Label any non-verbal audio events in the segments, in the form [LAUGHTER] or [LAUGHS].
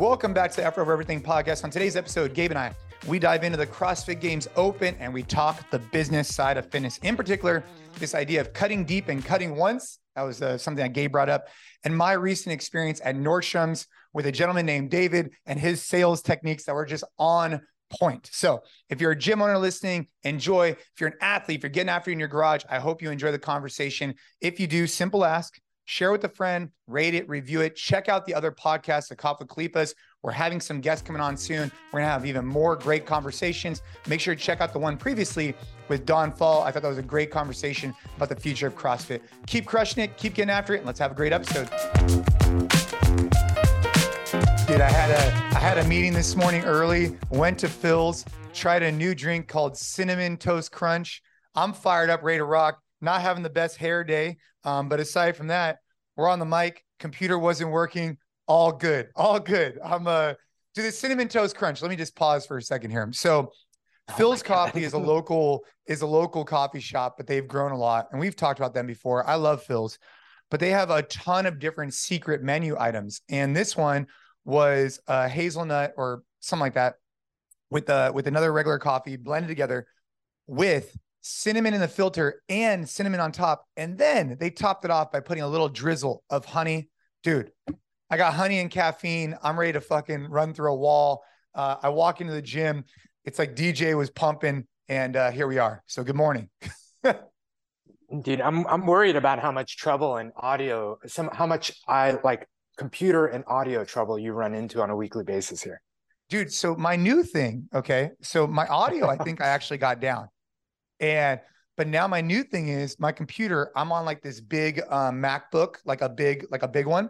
Welcome back to the Effort Over Everything podcast. On today's episode, Gabe and I, we dive into the CrossFit Games Open and we talk the business side of fitness. In particular, this idea of cutting deep and cutting once. That was uh, something that Gabe brought up. And my recent experience at Nordstrom's with a gentleman named David and his sales techniques that were just on point. So if you're a gym owner listening, enjoy. If you're an athlete, if you're getting after in your garage, I hope you enjoy the conversation. If you do, simple ask, share with a friend, rate it, review it. Check out the other podcasts, the Coffee Kalipas. We're having some guests coming on soon. We're gonna have even more great conversations. Make sure to check out the one previously with Don Faul. I thought that was a great conversation about the future of CrossFit. Keep crushing it, keep getting after it, and let's have a great episode. Dude, I had a I had a meeting this morning early, went to Philz, tried a new drink called Cinnamon Toast Crunch. I'm fired up, ready to rock. Not having the best hair day. Um, but aside from that, we're on the mic. Computer wasn't working. All good. [LAUGHS] All good. I'm uh do the cinnamon toast crunch. Let me just pause for a second here. So oh Philz Coffee is a [LAUGHS] local is a local coffee shop, but they've grown a lot, and we've talked about them before. I love Philz, but they have a ton of different secret menu items, and this one was a hazelnut or something like that with uh with another regular coffee blended together with cinnamon in the filter and cinnamon on top. And then they topped it off by putting a little drizzle of honey. Dude, I got honey and caffeine. I'm ready to fucking run through a wall. Uh, I walk into the gym. It's like DJ was pumping, and uh, here we are. So good morning. [LAUGHS] Dude, I'm I'm worried about how much trouble and audio, some how much I like computer and audio trouble you run into on a weekly basis here. Dude, so my new thing, okay. So my audio, I think I [LAUGHS] actually got down. And but now my new thing is my computer. I'm on like this big um, MacBook, like a big, like a big one.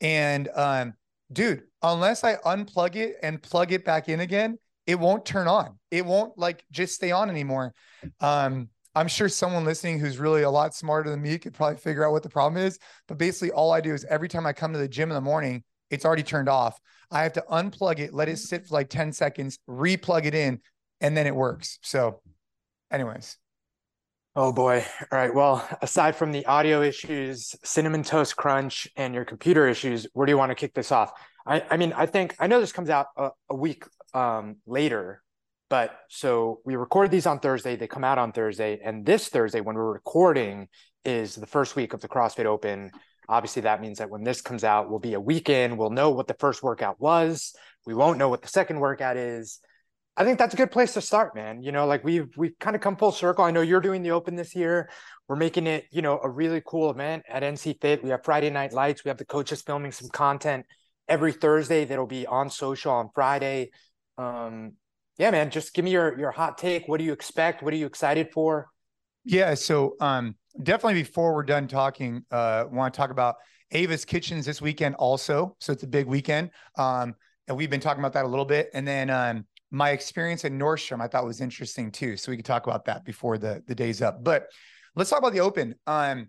And um, dude, unless I unplug it and plug it back in again, it won't turn on. It won't like just stay on anymore. Um, I'm sure someone listening who's really a lot smarter than me could probably figure out what the problem is. But basically, all I do is every time I come to the gym in the morning, it's already turned off. I have to unplug it, let it sit for like 10 seconds, replug it in, and then it works. So anyways. Oh boy. All right. Well, aside from the audio issues, cinnamon toast crunch, and your computer issues, where do you want to kick this off? I, I mean, I think I know this comes out a, a week um, later, but so we record these on Thursday. They come out on Thursday, and this Thursday, when we're recording, is the first week of the CrossFit Open. Obviously, that means that when this comes out, we'll be a weekend. We'll know what the first workout was. We won't know what the second workout is. I think that's a good place to start, man. You know, like we've we've kind of come full circle. I know you're doing the open this year. We're making it, you know, a really cool event at NC Fit. We have Friday night lights. We have the coaches filming some content every Thursday that'll be on social on Friday. Um, yeah, man, just give me your your hot take. What do you expect? What are you excited for? Yeah, so um definitely before we're done talking, uh want to talk about Ava's Kitchens this weekend also. So it's a big weekend. Um and we've been talking about that a little bit. And then um my experience at Nordstrom I thought was interesting too. So we could talk about that before the the day's up. But let's talk about the Open. Um,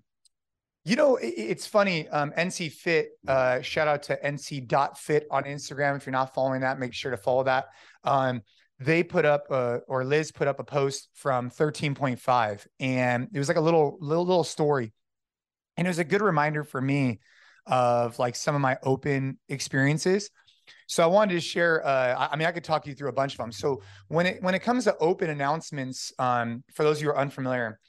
you know, it, it's funny. Um, NC Fit. Uh, shout out to NC Dot Fit on Instagram. If you're not following that, make sure to follow that. Um, they put up uh, or Liz put up a post from 13.5, and it was like a little little little story, and it was a good reminder for me of like some of my open experiences. So I wanted to share. Uh, I mean, I could talk you through a bunch of them. So when it when it comes to open announcements, um, for those who are unfamiliar,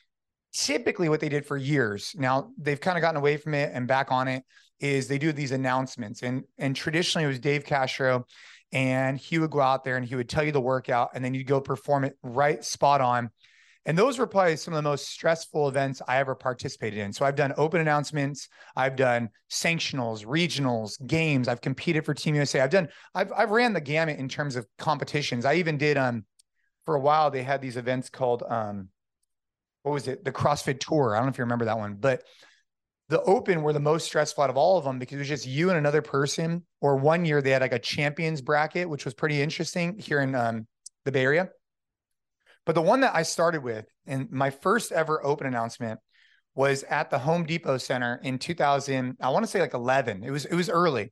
typically what they did for years now they've kind of gotten away from it and back on it is they do these announcements and and traditionally it was Dave Castro and he would go out there and he would tell you the workout and then you'd go perform it right spot on and those were probably some of the most stressful events I ever participated in. So I've done open announcements, I've done sanctionals, regionals, games. I've competed for Team USA. I've done, I've I've ran the gamut in terms of competitions. I even did um for a while they had these events called um what was it? The CrossFit Tour. I don't know if you remember that one, but the open were the most stressful out of all of them because it was just you and another person. Or one year they had like a champions bracket, which was pretty interesting here in um, the Bay Area. But the one that I started with, and my first ever open announcement was at the Home Depot Center in 2000. I want to say like 11. It was it was early,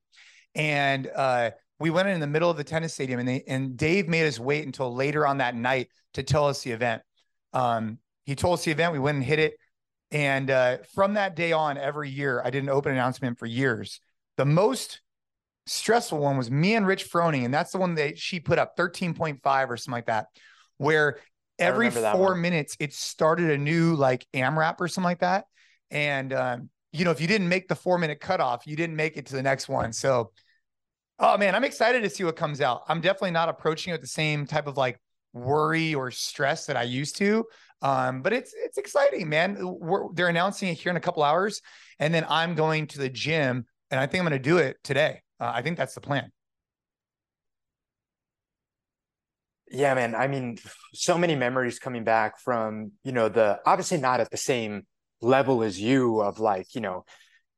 and uh, we went in the middle of the tennis stadium, and they and Dave made us wait until later on that night to tell us the event. Um, he told us the event. We went and hit it, and uh, from that day on, every year I did an open announcement for years. The most stressful one was me and Rich Froning, and that's the one that she put up 13.5 or something like that, where every four one. minutes it started a new like AMRAP or something like that. And um, you know, if you didn't make the four minute cutoff, you didn't make it to the next one. So oh man, I'm excited to see what comes out. I'm definitely not approaching it with the same type of like worry or stress that I used to. Um, but it's it's exciting, man. We're, they're announcing it here in a couple hours, and then I'm going to the gym, and I think I'm going to do it today. Uh, I think that's the plan. Yeah, man. I mean, so many memories coming back from, you know, the obviously not at the same level as you of like, you know,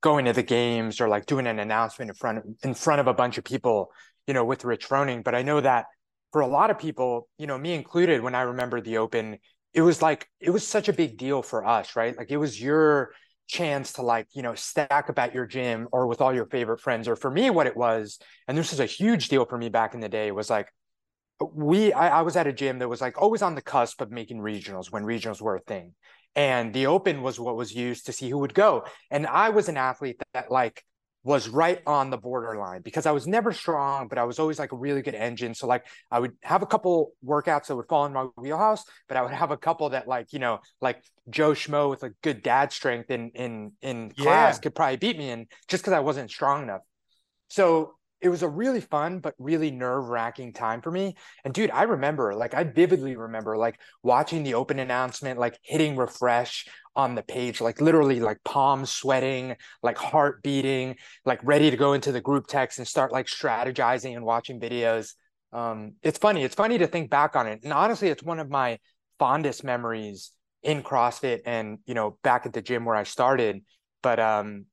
going to the games or like doing an announcement in front of in front of a bunch of people, you know, with Rich Froning. But I know that for a lot of people, you know, me included, when I remember the open, it was like it was such a big deal for us, right? Like it was your chance to like you know stack up at your gym or with all your favorite friends or for me what it was and this was a huge deal for me back in the day was like we I, I, was at a gym that was like always on the cusp of making regionals when regionals were a thing and the open was what was used to see who would go and i was an athlete that, that like was right on the borderline because I was never strong, but I was always like a really good engine. So like I would have a couple workouts that would fall in my wheelhouse, but I would have a couple that like, you know, like Joe Schmo with a good dad strength in in in yeah. class could probably beat me in just because I wasn't strong enough. So it was a really fun but really nerve-wracking time for me. And dude i remember like i vividly remember like watching the open announcement like hitting refresh on the page like literally like palms sweating like heart beating like ready to go into the group text and start like strategizing and watching videos. Um it's funny it's funny to think back on it. And honestly it's one of my fondest memories in crossfit and you know back at the gym where i started. But um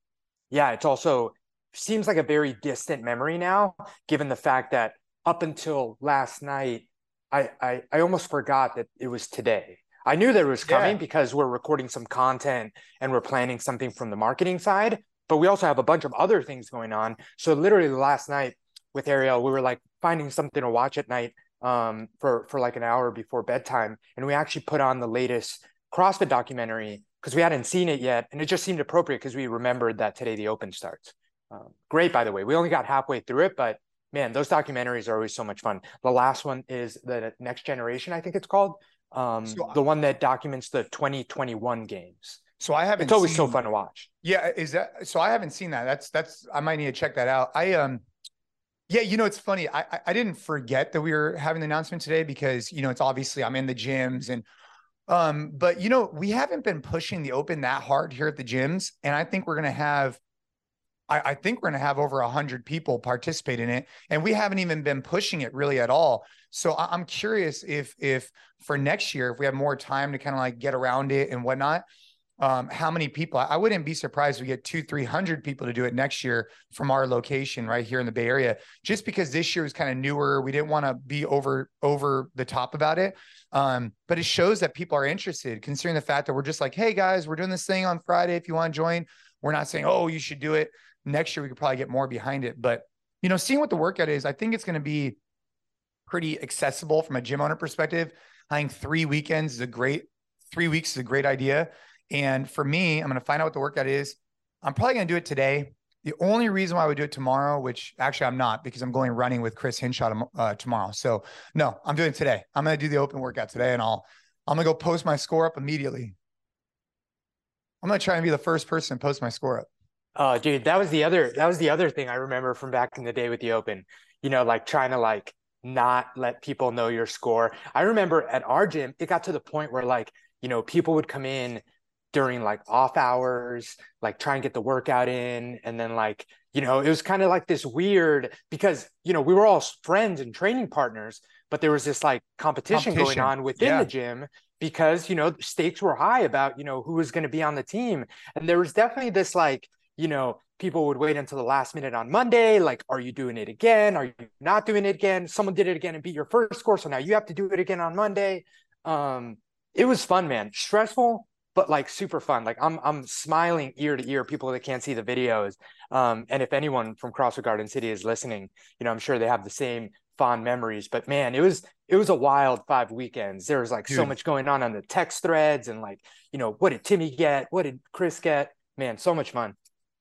yeah it's also seems like a very distant memory now, given the fact that up until last night, I I, I almost forgot that it was today. I knew that it was coming yeah. because we're recording some content and we're planning something from the marketing side, but we also have a bunch of other things going on. So literally last night with Ariel, we were like finding something to watch at night um, for for like an hour before bedtime, and we actually put on the latest CrossFit documentary because we hadn't seen it yet, and it just seemed appropriate because we remembered that today the Open starts. Um, great, by the way. We only got halfway through it, but man, those documentaries are always so much fun. The last one is the Next Generation, I think it's called. Um, so the one that documents the 2021 games. So I haven't. It's always seen, so fun to watch. Yeah, is that so? I haven't seen that. That's that's. I might need to check that out. I um, yeah, you know, it's funny. I I didn't forget that we were having the announcement today because you know it's obviously I'm in the gyms and um, but you know we haven't been pushing the open that hard here at the gyms, and I think we're gonna have I, I think we're going to have over a hundred people participate in it, and we haven't even been pushing it really at all. So I, I'm curious if if for next year, if we have more time to kind of like get around it and whatnot, um, how many people I wouldn't be surprised if we get two, 300 people to do it next year from our location right here in the Bay Area, just because this year was kind of newer. We didn't want to be over, over the top about it. Um, but it shows that people are interested considering the fact that we're just like, Hey guys, we're doing this thing on Friday. If you want to join, we're not saying, Oh, you should do it next year we could probably get more behind it. But you know, seeing what the workout is, I think it's going to be pretty accessible from a gym owner perspective. I think three weekends is a great three weeks is a great idea. And for me, I'm going to find out what the workout is. I'm probably going to do it today. The only reason why I would do it tomorrow, which actually I'm not, because I'm going running with Chris Hinshaw uh, tomorrow. So no, I'm doing it today. I'm going to do the open workout today, and I'll I'm going to go post my score up immediately. I'm going to try and be the first person to post my score up. Oh, dude, that was the other that was the other thing I remember from back in the day with the Open. You know, like trying to like not let people know your score. I remember at our gym, it got to the point where like, you know, people would come in during like off hours, like try and get the workout in. And then like, you know, it was kind of like this weird because, you know, we were all friends and training partners, but there was this like competition, competition. going on within yeah. the gym because, you know, stakes were high about, you know, who was going to be on the team. And there was definitely this like, you know, people would wait until the last minute on Monday. Like, are you doing it again? Are you not doing it again? Someone did it again and beat your first score. So now you have to do it again on Monday. Um, it was fun, man. Stressful, but like super fun. Like I'm I'm smiling ear to ear, people that can't see the videos. Um, and if anyone from CrossFit Garden City is listening, you know, I'm sure they have the same fond memories. But man, it was it was a wild five weekends. There was like Dude. so much going on on the text threads and like, you know, what did Timmy get? What did Chris get? Man, so much fun.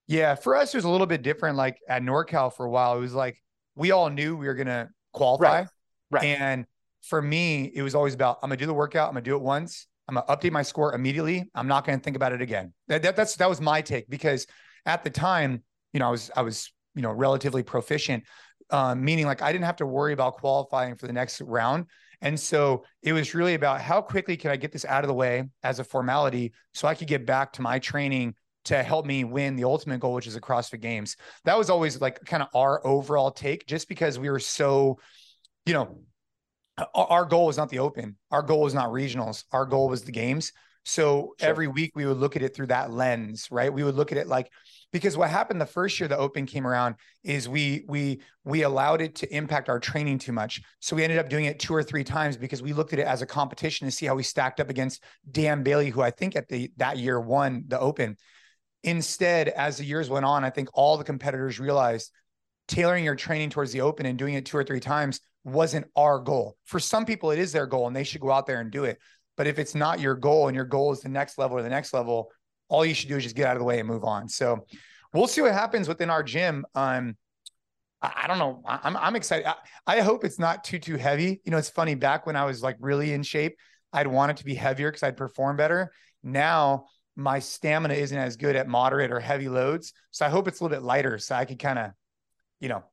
Yeah, for us, it was a little bit different. Like at NorCal for a while, it was like we all knew we were gonna qualify. Right. Right. And for me, it was always about I'm gonna do the workout, I'm gonna do it once, I'm gonna update my score immediately. I'm not gonna think about it again. That, that that's that was my take because at the time, you know, I was I was you know relatively proficient, um, meaning like I didn't have to worry about qualifying for the next round. And so it was really about how quickly can I get this out of the way as a formality so I could get back to my training to help me win the ultimate goal, which is a CrossFit Games. That was always like kind of our overall take, just because we were so, you know, our goal was not the open. Our goal was not regionals. Our goal was the games. So sure. every week we would look at it through that lens, right? We would look at it like because what happened the first year the open came around is we we we allowed it to impact our training too much so we ended up doing it two or three times because we looked at it as a competition to see how we stacked up against dan bailey who i think at the that year won the open instead as the years went on i think all the competitors realized tailoring your training towards the open and doing it two or three times wasn't our goal for some people it is their goal and they should go out there and do it but if it's not your goal and your goal is the next level or the next level all you should do is just get out of the way and move on. So we'll see what happens within our gym. Um, I, don't know. I, I'm I'm excited. I, I hope it's not too too heavy. You know, it's funny. Back when I was like really in shape, I'd want it to be heavier because I'd perform better. Now my stamina isn't as good at moderate or heavy loads, so I hope it's a little bit lighter so I could kind of, you know,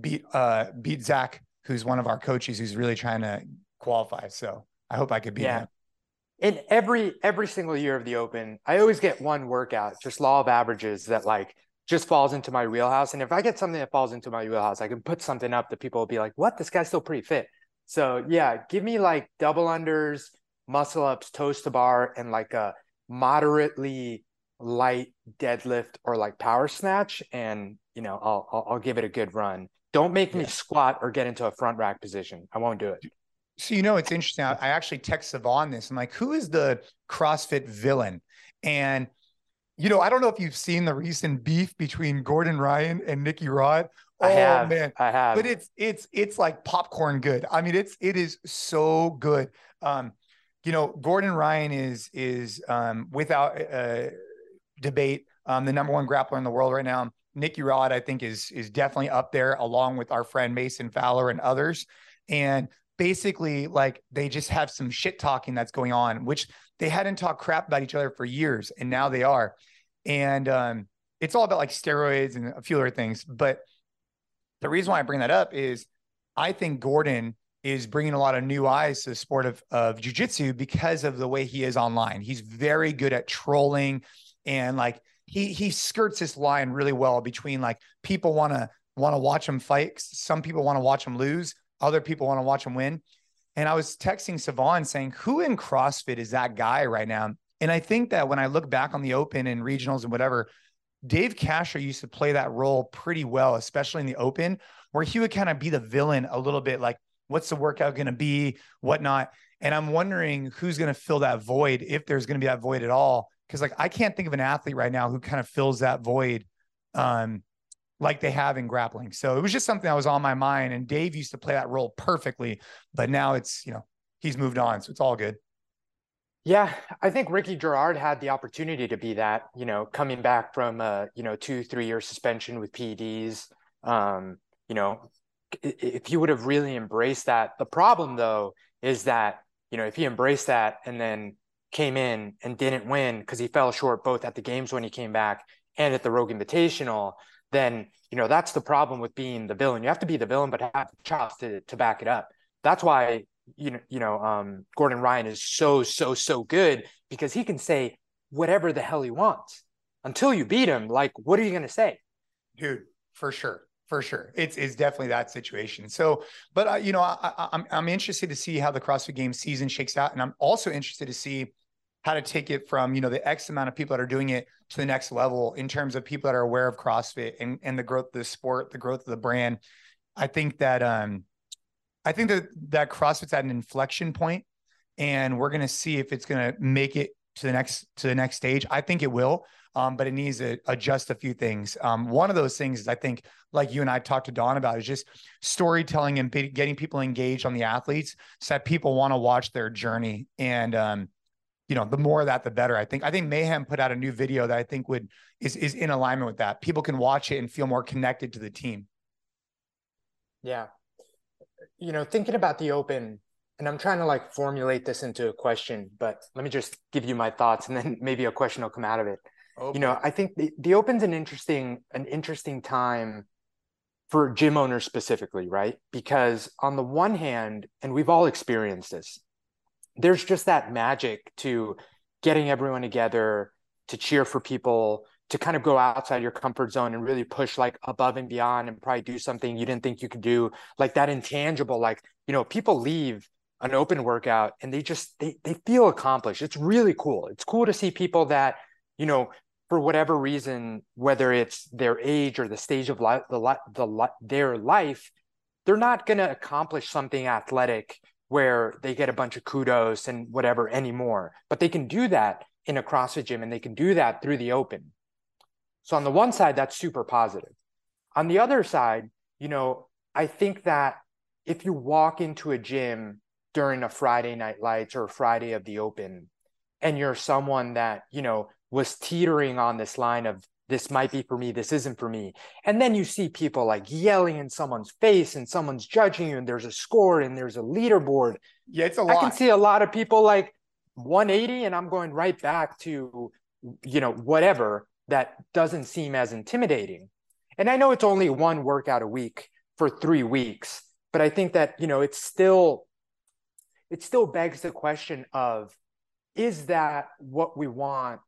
beat uh beat Zach, who's one of our coaches, who's really trying to qualify. So I hope I could beat yeah. him. In every every single year of the open i always get one workout just law of averages that like just falls into my wheelhouse. And if i get something that falls into my wheelhouse i can put something up that people will be like what? This guy's still pretty fit. So yeah give me like double unders muscle ups toes to bar and like a moderately light deadlift or like power snatch and you know i'll i'll, I'll give it a good run don't make me squat or get into a front rack position i won't do it so you know, it's interesting. I, actually text Sevan this. I'm like, who is the CrossFit villain? And you know, I don't know if you've seen the recent beef between Gordon Ryan and Nicky Rod. Oh I have, man, I have. But it's it's it's like popcorn good. I mean, it's it is so good. Um, you know, Gordon Ryan is is um without uh, debate um the number one grappler in the world right now. Nicky Rod, I think, is is definitely up there along with our friend Mason Fowler and others. And basically like they just have some shit talking that's going on, which they hadn't talked crap about each other for years, and now they are. And um, it's all about like steroids and a few other things. But the reason why I bring that up is I think Gordon is bringing a lot of new eyes to the sport of, of jujitsu because of the way he is online. He's very good at trolling and like he he skirts this line really well between like people want to want to watch him fight. Some people want to watch him lose. Other people want to watch him win. And I was texting Sevan saying, who in CrossFit is that guy right now? And I think that when I look back on the open and regionals and whatever, Dave Castro used to play that role pretty well, especially in the open, where he would kind of be the villain a little bit like, what's the workout going to be, whatnot. And I'm wondering who's going to fill that void, if there's going to be that void at all. Cause like I can't think of an athlete right now who kind of fills that void um, like they have in grappling. So it was just something that was on my mind. And Dave used to play that role perfectly, but now it's, you know, he's moved on. So it's all good. Yeah, I think Ricky Garard had the opportunity to be that, you know, coming back from a, you know, two, three year suspension with PEDs. Um, you know, if he would have really embraced that. The problem though is that, you know, if he embraced that and then came in and didn't win because he fell short both at the games when he came back and at the Rogue Invitational, then you know that's the problem with being the villain. You have to be the villain, but have chops to to back it up. That's why you know you know um, Gordon Ryan is so so so good because he can say whatever the hell he wants until you beat him. Like, what are you going to say, dude? For sure, for sure, it's it's definitely that situation. So, but you know, I, I, I'm I'm interested to see how the CrossFit Games season shakes out, and I'm also interested to see how to take it from you know the x amount of people that are doing it to the next level in terms of people that are aware of crossfit and and the growth of the sport the growth of the brand. I think that um i think that that crossfit's at an inflection point and we're going to see if it's going to make it to the next to the next stage i think it will um, but it needs to adjust a few things um, one of those things is i think like you and i talked to don about is just storytelling and getting people engaged on the athletes so that people want to watch their journey and um, you know, the more of that, the better. I think. I think Mayhem put out a new video that I think would is is in alignment with that. People can watch it and feel more connected to the team. Yeah, you know, thinking about the open, and I'm trying to like formulate this into a question, but let me just give you my thoughts, and then [LAUGHS] maybe a question will come out of it. Okay. You know, I think the, the open's an interesting an interesting time for gym owners specifically, right? Because on the one hand, and we've all experienced this, there's just that magic to getting everyone together to cheer for people to kind of go outside your comfort zone and really push like above and beyond and probably do something you didn't think you could do like that intangible like you know people leave an open workout and they just they, they feel accomplished it's really cool it's cool to see people that you know for whatever reason whether it's their age or the stage of life the, the their life they're not going to accomplish something athletic where they get a bunch of kudos and whatever anymore. But they can do that in a CrossFit gym and they can do that through the open. So on the one side, that's super positive. On the other side, you know, I think that if you walk into a gym during a Friday night lights or Friday of the open, and you're someone that, you know, was teetering on this line of this might be for me, this isn't for me. And then you see people like yelling in someone's face and someone's judging you, and there's a score and there's a leaderboard. Yeah, it's a lot. I can see a lot of people like 180, and I'm going right back to, you know, whatever that doesn't seem as intimidating. And I know it's only one workout a week for three weeks, but I think that, you know, it's still, it still begs the question of, is that what we want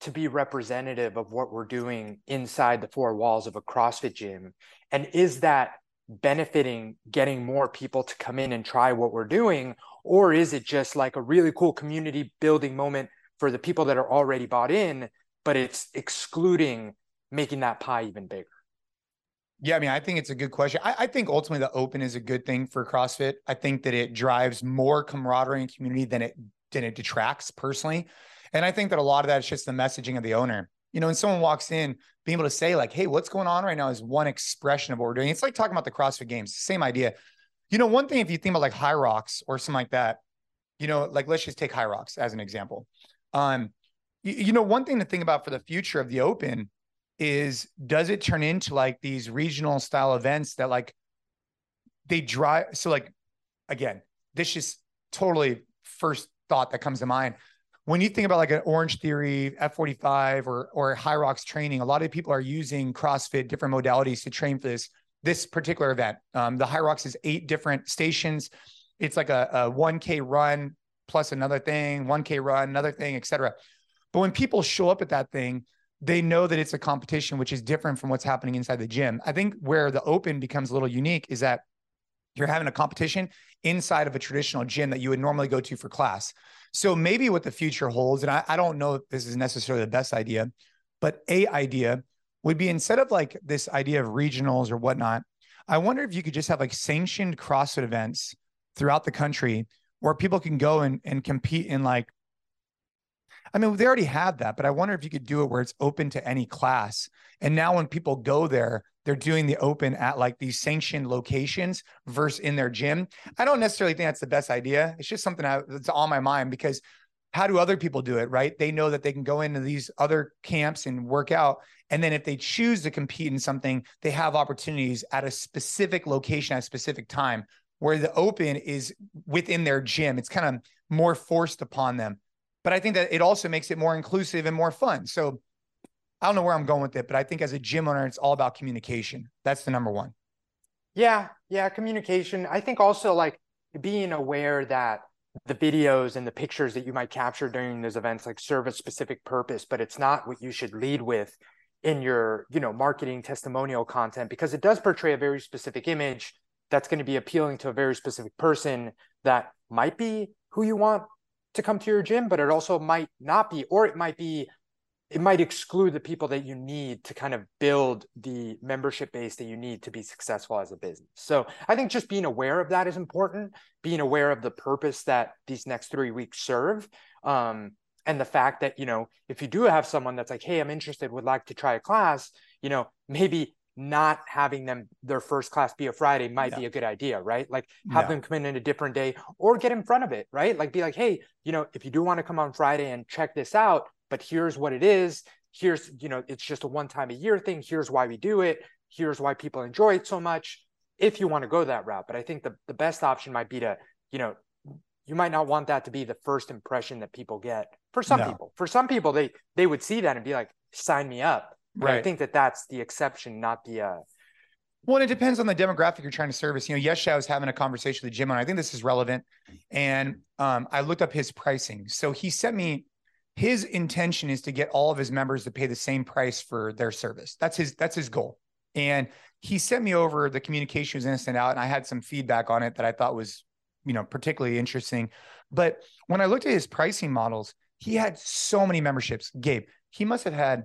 to be representative of what we're doing inside the four walls of a CrossFit gym? And is that benefiting getting more people to come in and try what we're doing? Or is it just like a really cool community building moment for the people that are already bought in, but it's excluding making that pie even bigger? Yeah, I mean, I think it's a good question. I, I, think ultimately the open is a good thing for CrossFit. I think that it drives more camaraderie and community than it than it detracts personally. And I think that a lot of that is just the messaging of the owner. You know, when someone walks in, being able to say, like, hey, what's going on right now is one expression of what we're doing. It's like talking about the CrossFit games, same idea. You know, one thing, if you think about like Hyrox or something like that, you know, like let's just take Hyrox as an example. Um, you, you know, one thing to think about for the future of the open is does it turn into like these regional style events that like they drive so like again this is totally first thought that comes to mind when you think about like an Orange Theory, F45, or or Hyrox training, a lot of people are using CrossFit, different modalities to train for this this particular event. Um, the Hyrox is eight different stations. It's like a, a 1K run plus another thing, 1K run, another thing, etc. But when people show up at that thing, they know that it's a competition, which is different from what's happening inside the gym. I think where the open becomes a little unique is that you're having a competition inside of a traditional gym that you would normally go to for class. So maybe what the future holds, and I, I don't know if this is necessarily the best idea, but a idea would be instead of like this idea of regionals or whatnot, I wonder if you could just have like sanctioned CrossFit events throughout the country where people can go and, and compete in like I mean, they already had that, but I wonder if you could do it where it's open to any class. And now when people go there, they're doing the open at like these sanctioned locations versus in their gym. I don't necessarily think that's the best idea. It's just something that's on my mind because how do other people do it, right? They know that they can go into these other camps and work out. And then if they choose to compete in something, they have opportunities at a specific location at a specific time where the open is within their gym. It's kind of more forced upon them. But I think that it also makes it more inclusive and more fun. So I don't know where I'm going with it, but I think as a gym owner, it's all about communication. That's the number one. Yeah, yeah, communication. I think also like being aware that the videos and the pictures that you might capture during those events like serve a specific purpose, but it's not what you should lead with in your, you know, marketing testimonial content because it does portray a very specific image that's going to be appealing to a very specific person that might be who you want to come to your gym, but it also might not be, or it might be it might exclude the people that you need to kind of build the membership base that you need to be successful as a business. So I think just being aware of that is important, being aware of the purpose that these next three weeks serve. Um, and the fact that, you know, if you do have someone that's like, hey, I'm interested, would like to try a class, you know, maybe not having them their first class be a Friday might yeah. be a good idea, right? Like have yeah. them come in in a different day or get in front of it, right? Like be like, hey, you know, if you do want to come on Friday and check this out, but here's what it is. Here's, you know, it's just a one time a year thing. Here's why we do it. Here's why people enjoy it so much. If you want to go that route, but I think the the best option might be to, you know, you might not want that to be the first impression that people get. For some no. people, for some people, they they would see that and be like, sign me up Right. I think that that's the exception, not the. Uh... Well, it depends on the demographic you're trying to service. You know, yesterday I was having a conversation with Jim, and I think this is relevant. And um, I looked up his pricing. So he sent me his intention is to get all of his members to pay the same price for their service. That's his that's his goal. And he sent me over the communication was instant out, and I had some feedback on it that I thought was, you know, particularly interesting. But when I looked at his pricing models, he had so many memberships. Gabe, he must have had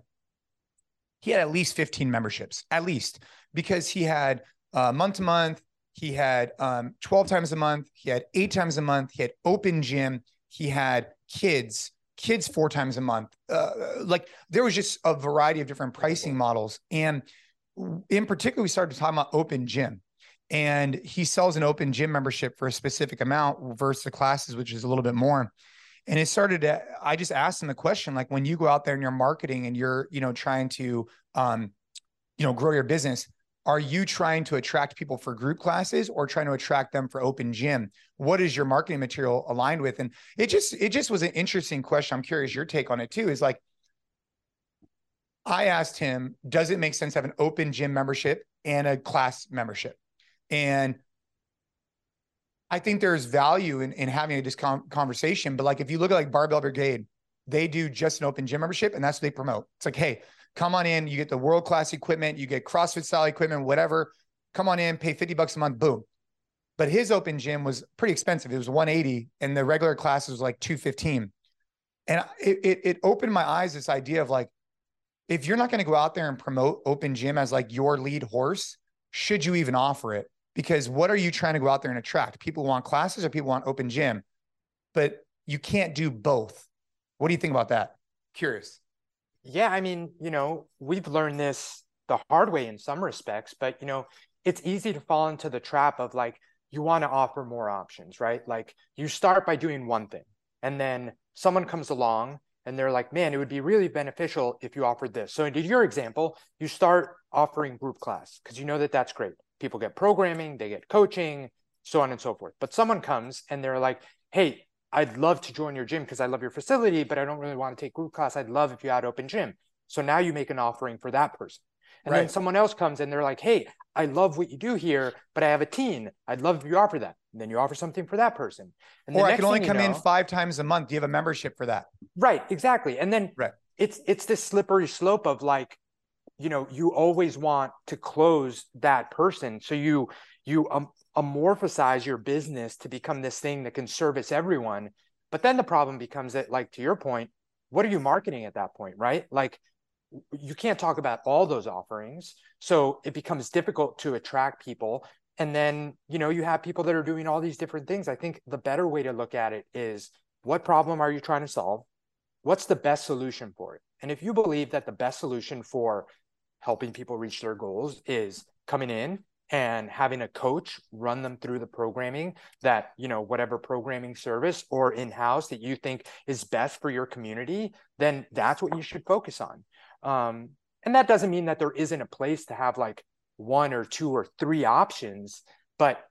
he had at least 15 memberships, at least, because he had uh, month to month, he had um, 12 times a month, he had eight times a month, he had open gym, he had kids, kids four times a month. Uh, like there was just a variety of different pricing models. And in particular, we started talking about open gym. And he sells an open gym membership for a specific amount versus the classes, which is a little bit more and it started to i just asked him the question like when you go out there and you're marketing and you're you know trying to um you know grow your business are you trying to attract people for group classes or trying to attract them for open gym? What is your marketing material aligned with? And it just it just was an interesting question. I'm curious your take on it too is like i asked him does it make sense to have an open gym membership and a class membership? And I think there's value in, in having a discount conversation. But like if you look at like Barbell Brigade, they do just an open gym membership and that's what they promote. It's like, hey, come on in, you get the world class equipment, you get CrossFit style equipment, whatever. Come on in, pay 50 bucks a month, boom. But his open gym was pretty expensive. It was 180 and the regular classes was like 215. And it, it, it opened my eyes this idea of like, if you're not going to go out there and promote open gym as like your lead horse, should you even offer it? Because what are you trying to go out there and attract? People want classes or people want open gym, but you can't do both. What do you think about that? Curious. Yeah, I mean, you know, we've learned this the hard way in some respects, but you know, it's easy to fall into the trap of like you want to offer more options, right? Like you start by doing one thing and then someone comes along and they're like, man, it would be really beneficial if you offered this. So, in your example, you start offering group class because you know that that's great people get programming, they get coaching, so on and so forth. But someone comes and they're like, hey, I'd love to join your gym because I love your facility, but I don't really want to take group class. I'd love if you had open gym. So now you make an offering for that person. And right. then someone else comes and they're like, hey, I love what you do here, but I have a teen. I'd love if you offer that. And then you offer something for that person. And or I can only come know, in five times a month. Do you have a membership for that? Right, exactly. And then right. it's it's this slippery slope of like, you know you always want to close that person. So you you um, amorphize your business to become this thing that can service everyone. But then the problem becomes that like to your point what are you marketing at that point right? Like you can't talk about all those offerings. So it becomes difficult to attract people. And then you know you have people that are doing all these different things. I think the better way to look at it is what problem are you trying to solve? What's the best solution for it? And if you believe that the best solution for helping people reach their goals is coming in and having a coach run them through the programming that you know whatever programming service or in-house that you think is best for your community then that's what you should focus on. Um, and that doesn't mean that there isn't a place to have like one or two or three options but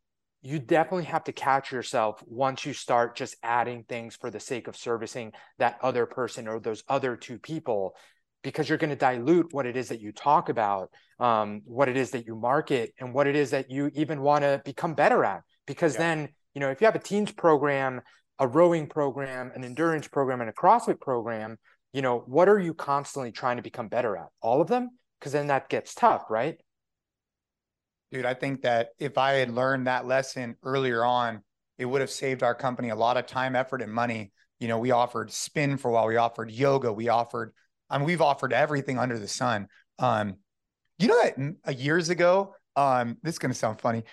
you definitely have to catch yourself once you start just adding things for the sake of servicing that other person or those other two people because you're going to dilute what it is that you talk about, um, what it is that you market, and what it is that you even want to become better at. Because yeah. then, you know, if you have a teens program, a rowing program, an endurance program, and a CrossFit program, you know, what are you constantly trying to become better at? All of them? Because then that gets tough, right? Dude, I think that if I had learned that lesson earlier on, it would have saved our company a lot of time, effort, and money. You know, we offered spin for a while, we offered yoga, we offered I mean, we've offered everything under the sun. Um, you know that uh, years ago, um, this is going to sound funny.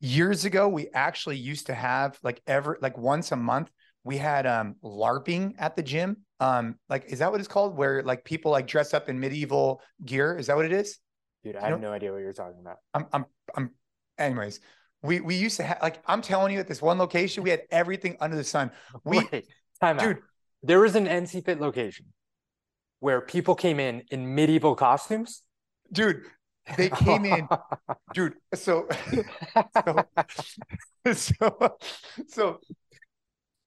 Years ago, we actually used to have like ever like once a month we had um LARPing at the gym. Um, like is that what it's called? Where like people like dress up in medieval gear? Is that what it is? Dude, I have no idea what you're talking about. I'm, I'm, I'm. Anyways, we we used to have like I'm telling you at this one location we had everything under the sun. We, [LAUGHS] Wait, time dude, out. There was an NC Fit location where people came in in medieval costumes. dude, they came in, [LAUGHS] dude. So, so, so, so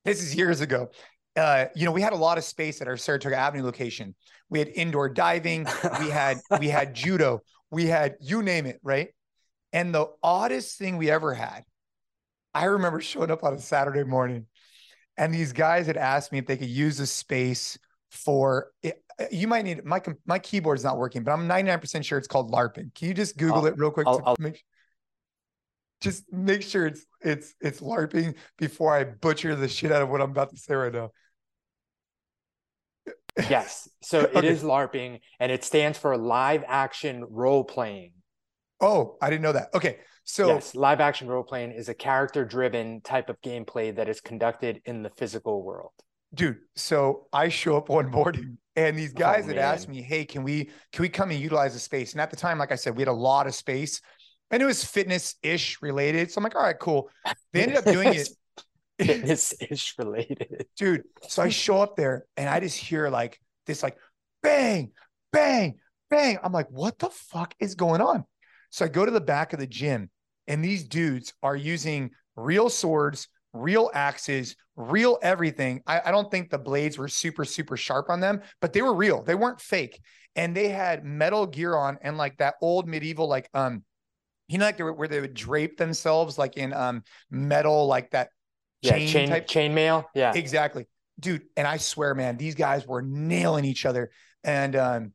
this is years ago. Uh, you know, we had a lot of space at our Saratoga Avenue location. We had indoor diving, we had we had [LAUGHS] judo, we had you name it, right? And the oddest thing we ever had, I remember showing up on a Saturday morning, and these guys had asked me if they could use the space for it. Uh, you might need my my keyboard's not working, but I'm 99% sure it's called LARPing. Can you just Google I'll- it real quick? I'll- I'll- make, just make sure it's it's it's LARPing before I butcher the shit out of what I'm about to say right now. yes. So [LAUGHS] it Okay. is LARPing and it stands for live action role playing. Oh, I didn't know that. Okay, so yes, live action role playing is a character driven type of gameplay that is conducted in the physical world. Dude so i show up one [LAUGHS] morning and these Oh, guys had asked me hey can we can we come and utilize the space? And at the time like i said we had a lot of space and it was fitness ish related. So i'm like all right cool. [LAUGHS] They ended up doing it. [LAUGHS] Fitness ish related. dude so i show up there and i just hear like this like bang bang bang. I'm like what the fuck is going on? So i go to the back of the gym and these dudes are using real swords real axes real everything I, I don't think the blades were super super sharp on them but they were real they weren't fake and they had metal gear on and like that old medieval like um you know like they were, where they would drape themselves like in um metal like that Yeah, chain chain type chain mail. Yeah. Exactly. Dude, and I swear, man, these guys were nailing each other. And um,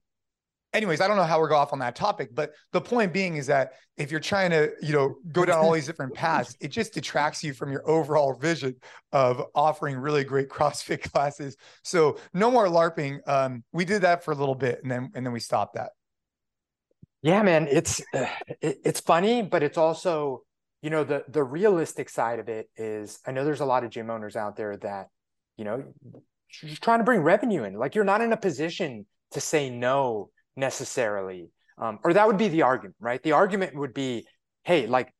anyways, I don't know how we're going off on that topic, but the point being is that if you're trying to, you know, go down all these different paths, it just detracts you from your overall vision of offering really great [LAUGHS] CrossFit classes. So no more LARPing. Um, we did that for a little bit and then and then we stopped that. Yeah, man, it's it, it's funny, but it's also, you know, the the realistic side of it is I know there's a lot of gym owners out there that, you know, just trying to bring revenue in. Like you're not in a position to say no necessarily. Um, or that would be the argument, right? The argument would be, hey, like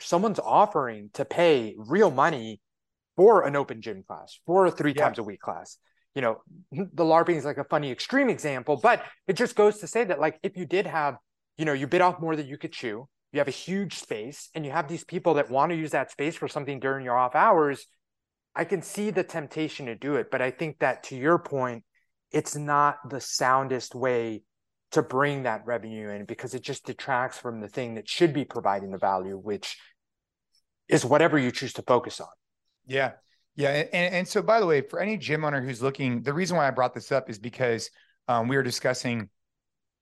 someone's offering to pay real money for an open gym class, for a three Yeah. times a week class. You know, [LAUGHS] the LARPing is like a funny extreme example, but it just goes to say that, like, if you did have you know, you bit off more than you could chew. You have a huge space and you have these people that want to use that space for something during your off hours. I can see the temptation to do it, but I think that to your point, it's not the soundest way to bring that revenue in because it just detracts from the thing that should be providing the value, which is whatever you choose to focus on. Yeah. Yeah. And, and so, by the way, for any gym owner who's looking, the reason why I brought this up is because um, we were discussing,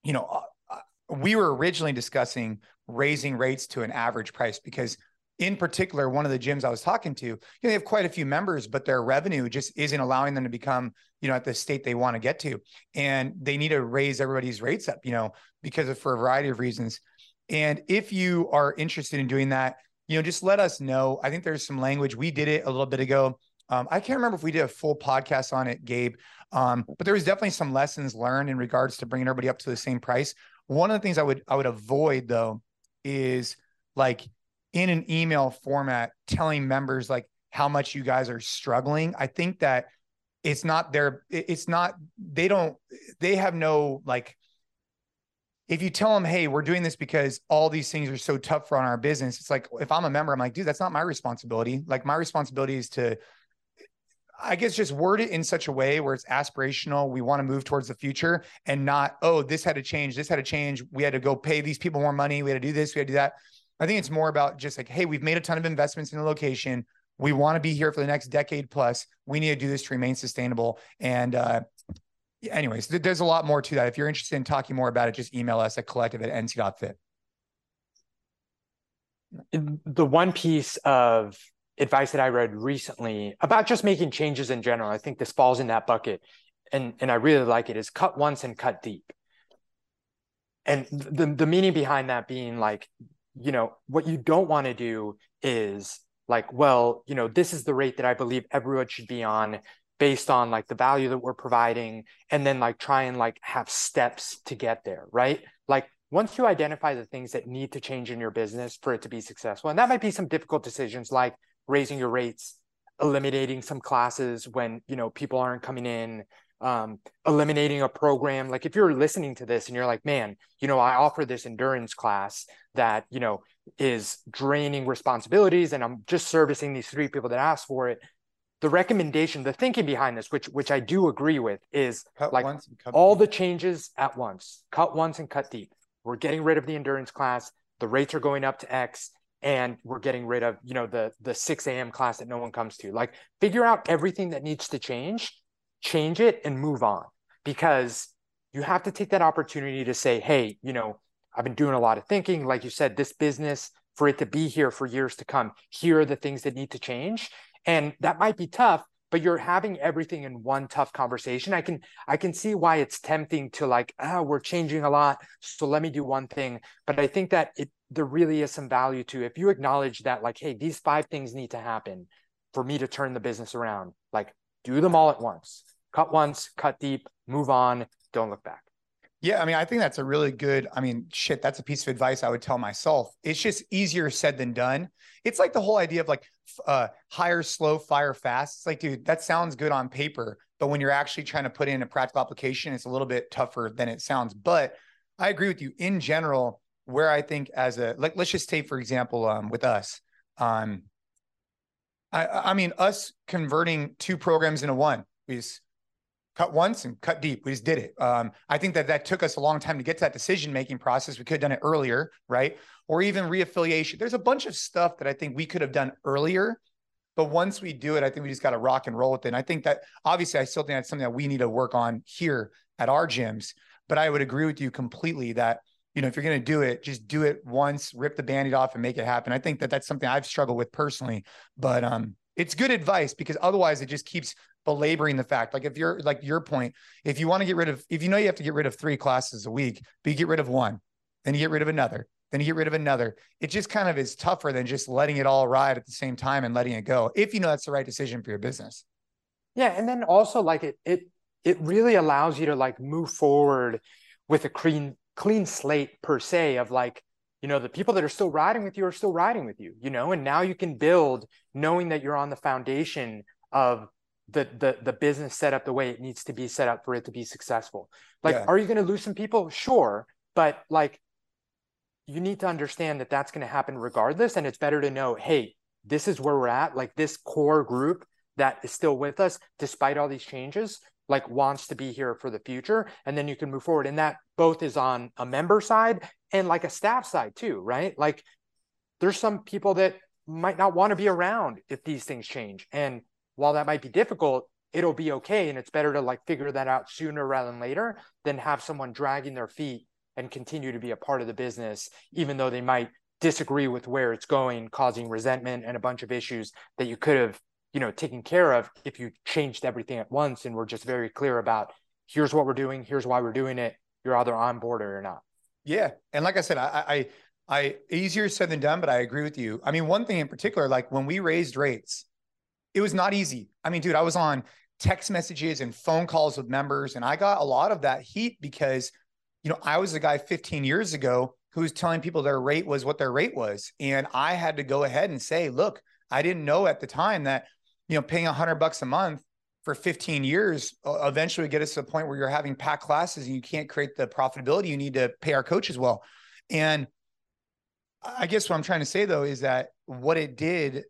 you know, uh, uh, we were originally discussing raising rates to an average price because, in particular, one of the gyms I was talking to, you know, they have quite a few members, but their revenue just isn't allowing them to become, you know, at the state they want to get to. And they need to raise everybody's rates up, you know, because of for a variety of reasons. And if you are interested in doing that, you know, just let us know. I think there's some language. We did it a little bit ago. Um, I can't remember if we did a full podcast on it, Gabe. Um, but there was definitely some lessons learned in regards to bringing everybody up to the same price. One of the things I would I would avoid though is like in an email format telling members like how much you guys are struggling. I think that it's not their it's not they don't they have no like if you tell them, hey, we're doing this because all these things are so tough for on our business, it's like if I'm a member, I'm like, dude, that's not my responsibility. Like my responsibility is to, I guess, just word it in such a way where it's aspirational. We want to move towards the future and not, oh, this had to change, this had to change. We had to go pay these people more money. We had to do this, we had to do that. I think it's more about just like, hey, we've made a ton of investments in the location. We want to be here for the next decade plus. We need to do this to remain sustainable. And uh, anyways, th- there's a lot more to that. If you're interested in talking more about it, just email us at collective at nc.fit. the one piece of advice that I read recently about just making changes in general, I think this falls in that bucket, and and I really like it, is cut once and cut deep. And the the meaning behind that being like, you know, what you don't want to do is like, well, you know, this is the rate that I believe everyone should be on based on like the value that we're providing, and then like try and like have steps to get there, right? Like once you identify the things that need to change in your business for it to be successful, and that might be some difficult decisions like raising your rates, eliminating some classes when you know people aren't coming in, um, eliminating a program. Like if you're listening to this and you're like, man, you know, I offer this endurance class that you know is draining responsibilities, and I'm just servicing these three people that asked for it the recommendation, the thinking behind this, which which I do agree with, is cut like all deep. the changes at once. Cut once and cut deep. We're getting rid of the endurance class. The rates are going up to X, and we're getting rid of you know the the 6 a.m. class that no one comes to. Like figure out everything that needs to change, change it, and move on. Because you have to take that opportunity to say, hey, you know, I've been doing a lot of thinking. Like you said, this business for it to be here for years to come. Here are the things that need to change and that might be tough but you're having everything in one tough conversation i can i can see why it's tempting to like oh, we're changing a lot so let me do one thing but i think that it there really is some value to if you acknowledge that like hey these five things need to happen for me to turn the business around like do them all at once cut once cut deep move on don't look back yeah, I mean, I think that's a really good. I mean, shit, that's a piece of advice I would tell myself. It's just easier said than done. It's like the whole idea of like uh, hire slow, fire fast. It's like, dude, that sounds good on paper, but when you're actually trying to put in a practical application, it's a little bit tougher than it sounds. But I agree with you in general. Where I think as a like, let's just take for example, um, with us, um, I, I mean, us converting two programs into one is cut once and cut deep. We just did it. Um, I think that that took us a long time to get to that decision making process. We could have done it earlier, right? Or even reaffiliation. There's a bunch of stuff that I think we could have done earlier. But once we do it, I think we just got to rock and roll with it. And I think that obviously, I still think that's something that we need to work on here at our gyms. But I would agree with you completely that you know if you're going to do it, just do it once, rip the bandaid off, and make it happen. I think that that's something I've struggled with personally. But um, it's good advice because otherwise it just keeps belaboring the fact. Like if you're like your point, if you want to get rid of, if you know you have to get rid of three classes a week, but you get rid of one, then you get rid of another, then you get rid of another. It just kind of is tougher than just letting it all ride at the same time and letting it go. If you know that's the right decision for your business. Yeah, and then also like it it it really allows you to like move forward with a clean clean slate per se of like you know the people that are still riding with you are still riding with you you know and now you can build knowing that you're on the foundation of the the the business set up the way it needs to be set up for it to be successful. Like, yeah. are you going to lose some people? Sure, but like, you need to understand that that's going to happen regardless, and it's better to know, hey, this is where we're at. Like this core group that is still with us despite all these changes, like wants to be here for the future, and then you can move forward. And that both is on a member side and like a staff side too, right? Like, there's some people that might not want to be around if these things change and while that might be difficult, it'll be okay. And it's better to like figure that out sooner rather than later than have someone dragging their feet and continue to be a part of the business, even though they might disagree with where it's going, causing resentment and a bunch of issues that you could have, you know, taken care of if you changed everything at once and we're just very clear about here's what we're doing, here's why we're doing it. You're either on board or you're not. Yeah. And like I said, I, I, I easier said than done, but I agree with you. I mean, one thing in particular, like when we raised rates, it was not easy. I mean, dude, I was on text messages and phone calls with members, and I got a lot of that heat because, you know, I was a guy 15 years ago who was telling people their rate was what their rate was. And I had to go ahead and say, look, I didn't know at the time that, you know, paying a hundred bucks a month for 15 years eventually get us to the point where you're having packed classes and you can't create the profitability you need to pay our coaches well. And I guess what I'm trying to say though is that what it did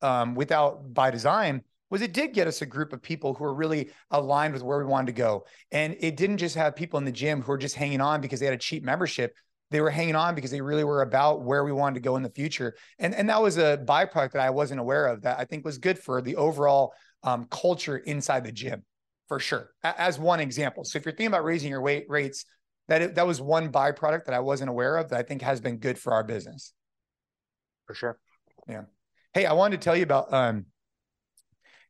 um, without by design was it did get us a group of people who were really aligned with where we wanted to go. And it didn't just have people in the gym who were just hanging on because they had a cheap membership. They were hanging on because they really were about where we wanted to go in the future. And, and that was a byproduct that I wasn't aware of that I think was good for the overall um, culture inside the gym for sure, as one example. So if you're thinking about raising your weight rates, that, that was one byproduct that I wasn't aware of that I think has been good for our business. For sure. Yeah. Hey, I wanted to tell you about um,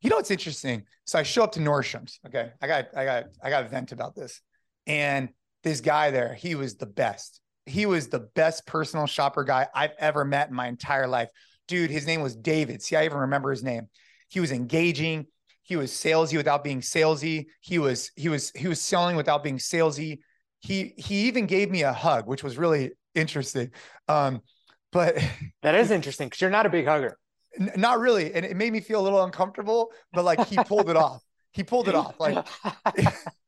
you know what's interesting? So I show up to Nordstrom's. Okay. I got I got I got a vent about this. And this guy there, he was the best. He was the best personal shopper guy I've ever met in my entire life. Dude, his name was David. See, I even remember his name. He was engaging. He was salesy without being salesy. He was he was he was selling without being salesy. he he even gave me a hug, which was really interesting. Um, but [LAUGHS] that is interesting because you're not a big hugger. N- not really, and it made me feel a little uncomfortable. But like he pulled it off. He pulled it off. Like [LAUGHS]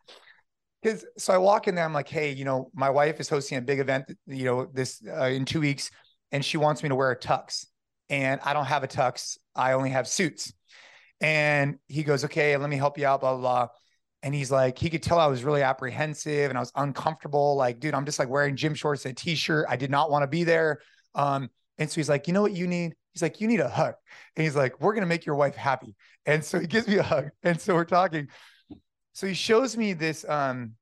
because so I walk in there. I'm like, hey, you know, my wife is hosting a big event. You know, this uh, in two weeks, and she wants me to wear a tux, and I don't have a tux. I only have suits. And he goes, okay, let me help you out. Blah blah. blah. And he's like, he could tell I was really apprehensive and I was uncomfortable. Like, dude, I'm just like wearing gym shorts and a t-shirt. I did not want to be there. Um, and so he's like, you know what you need? He's like, you need a hug. And he's like, we're to make your wife happy. And so he gives me a hug. And so we're talking. So he shows me this um,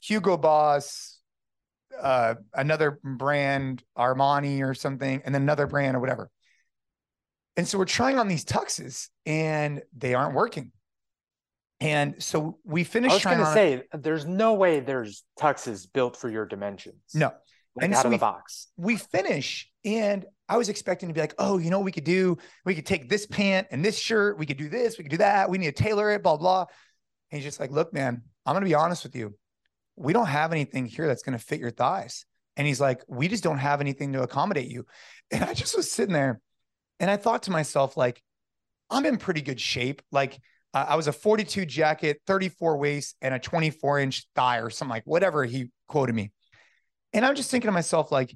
Hugo Boss, uh, another brand, Armani or something, and then another brand or whatever. And so we're trying on these tuxes and they aren't working. And so we finished. I was going to say, it. there's no way there's tuxes built for your dimensions. No, like and out so of we, the box. We finish, and I was expecting to be like, oh, you know, we could do, we could take this pant and this shirt, we could do this, we could do that. We need to tailor it, blah blah. He's just like, look, man, I'm going to be honest with you. We don't have anything here that's going to fit your thighs. And he's like, we just don't have anything to accommodate you. [LAUGHS] And I just was sitting there, and I thought to myself, like, I'm in pretty good shape. Like uh, I was a 42 jacket, 34 waist, and a 24 inch thigh or something like whatever he quoted me. And I'm just thinking to myself, like,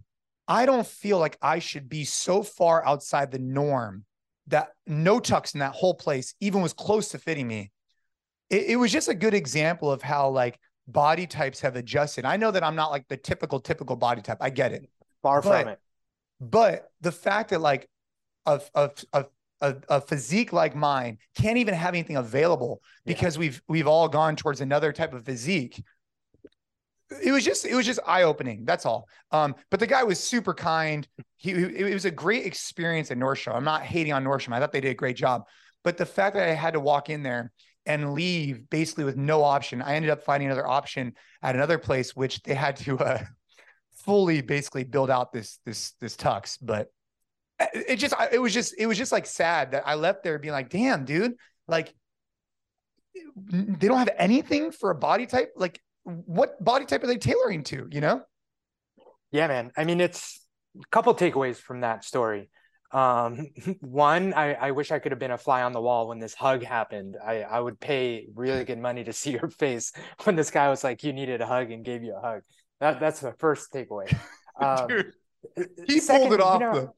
I don't feel like I should be so far outside the norm that no tux in that whole place even was close to fitting me. It, it was just a good example of how like body types have adjusted. I know that I'm not like the typical, typical body type. I get it. Far but, from it. But the fact that like of of a, a, physique like mine can't even have anything available because yeah. we've we've all gone towards another type of physique it was just it was just eye opening that's all um but the guy was super kind he it was a great experience at nordstrom i'm not hating on nordstrom i thought they did a great job but the fact that i had to walk in there and leave basically with no option i ended up finding another option at another place which they had to uh fully basically build out this this this tux but it just it was just it was just like sad that I left there being like, damn, dude, like they don't have anything for a body type. Like, what body type are they tailoring to? You know? Yeah, man. I mean, it's a couple takeaways from that story. Um, [LAUGHS] one, I, I wish I could have been a fly on the wall when this hug happened. I, I would pay really good money to [LAUGHS] see your face when this guy was like, you needed a hug and gave you a hug. That, that's the first takeaway. [LAUGHS] Um, Dude, he second, pulled it off. You know,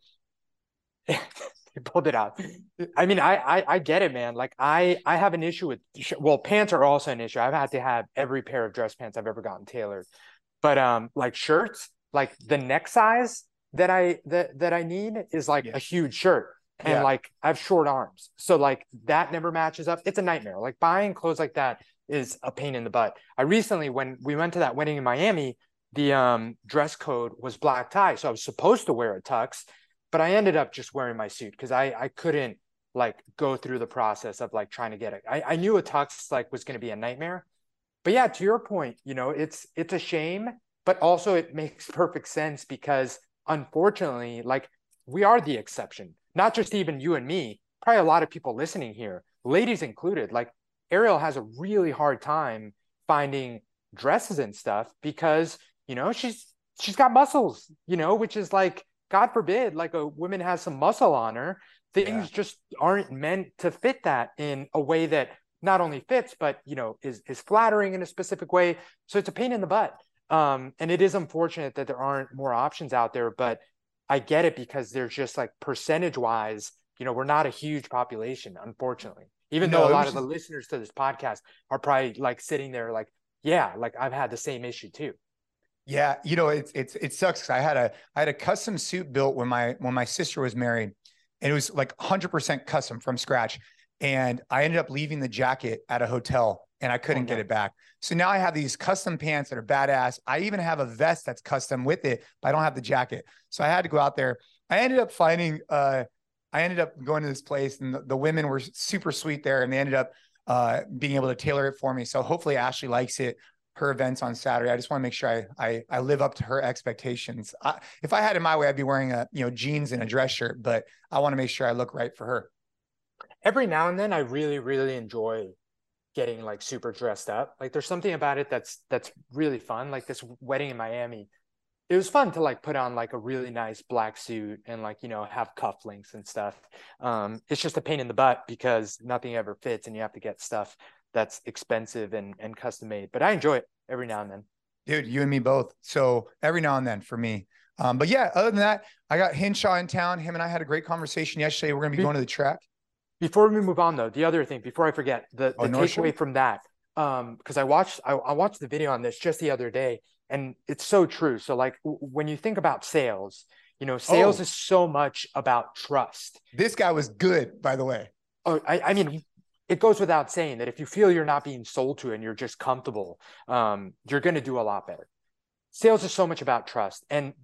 he pulled it out. I mean, I, I, I get it, man. Like I I have an issue with well, pants are also an issue. I've had to have every pair of dress pants I've ever gotten tailored, but um, like shirts, like the neck size that I that that I need is like yeah. a huge shirt, and yeah. like I have short arms, so like that never matches up. It's a nightmare. Like buying clothes like that is a pain in the butt. I recently, when we went to that wedding in Miami, the um dress code was black tie, so I was supposed to wear a tux but I ended up just wearing my suit because I I couldn't like go through the process of like trying to get it. I, I knew a tux like was going to be a nightmare. But yeah, to your point, you know, it's it's a shame, but also it makes perfect sense because unfortunately, like we are the exception. Not just even you and me, probably a lot of people listening here, ladies included. Like Ariel has a really hard time finding dresses and stuff because, you know, she's she's got muscles, you know, which is like God forbid, like a woman has some muscle on her, things yeah. just aren't meant to fit that in a way that not only fits, but you know, is is flattering in a specific way. So it's a pain in the butt. Um, and it is unfortunate that there aren't more options out there, but I get it because there's just like percentage wise, you know, we're not a huge population, unfortunately. Even no, though a lot of the listeners to this podcast are probably like sitting there like, yeah, like I've had the same issue too. Yeah, you know, it's it's it sucks. I had a I had a custom suit built when my when my sister was married, and it was like 100% custom from scratch. And I ended up leaving the jacket at a hotel, and I couldn't okay. get it back. So now I have these custom pants that are badass. I even have a vest that's custom with it, but I don't have the jacket. So I had to go out there. I ended up finding. uh I ended up going to this place, and the, the women were super sweet there, and they ended up uh, being able to tailor it for me. So hopefully Ashley likes it her events on Saturday. I just want to make sure I I, I live up to her expectations. I, if I had it my way, I'd be wearing a you know jeans and a dress shirt, but I want to make sure I look right for her. Every now and then, I really really enjoy getting like super dressed up. Like there's something about it that's that's really fun. Like this wedding in Miami, it was fun to like put on like a really nice black suit and like you know have cufflinks and stuff. Um, it's just a pain in the butt because nothing ever fits and you have to get stuff that's expensive and and custom made. But I enjoy it every now and then. Dude, you and me both. So every now and then for me. Um, but yeah, other than that, I got Hinshaw in town. Him and I had a great conversation yesterday. We're gonna be going to the track. Before we move on though, the other thing, before I forget, the, oh, the takeaway from that, um, because I watched I, I, watched the video on this just the other day, and it's so true. So like w- when you think about sales, you know, sales oh. is so much about trust. This guy was good, by the way. Oh, I, I mean, it goes without saying that if you feel you're not being sold to and you're just comfortable, um, you're going to do a lot better. Sales is so much about trust, and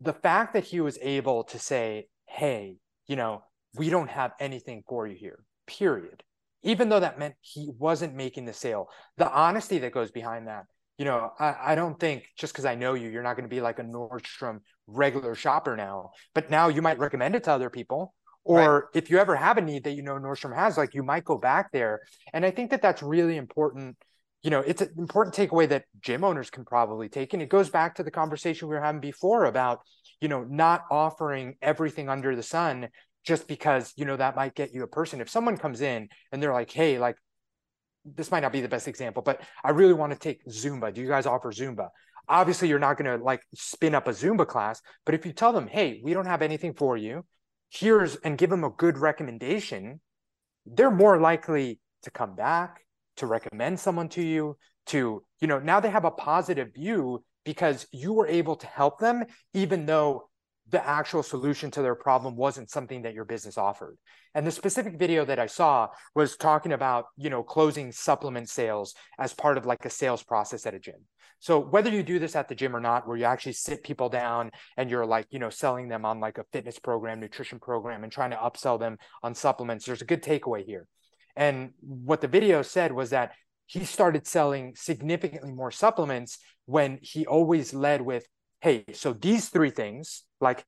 the fact that he was able to say, "Hey, you know, we don't have anything for you here, period. Even though that meant he wasn't making the sale, the honesty that goes behind that, you know, I, I don't think just because I know you, you're not going to be like a Nordstrom regular shopper now, but now you might recommend it to other people. Or right. if you ever have a need that you know Nordstrom has, like you might go back there. And I think that that's really important. You know, it's an important takeaway that gym owners can probably take. And it goes back to the conversation we were having before about, you know, not offering everything under the sun just because you know that might get you a person. If someone comes in and they're like hey like this might not be the best example but i really want to take zumba. Do you guys offer zumba? Obviously you're not going to like spin up a zumba class but if you tell them hey we don't have anything for you. Here's and give them a good recommendation they're more likely to come back to recommend someone to you to you know now they have a positive view because you were able to help them even though the actual solution to their problem wasn't something that your business offered. And the specific video that I saw was talking about, you know, closing supplement sales as part of like a sales process at a gym. So whether you do this at the gym or not, where you actually sit people down and you're like, you know, selling them on like a fitness program, nutrition program, and trying to upsell them on supplements, there's a good takeaway here. And what the video said was that he started selling significantly more supplements when he always led with hey, so these three things, like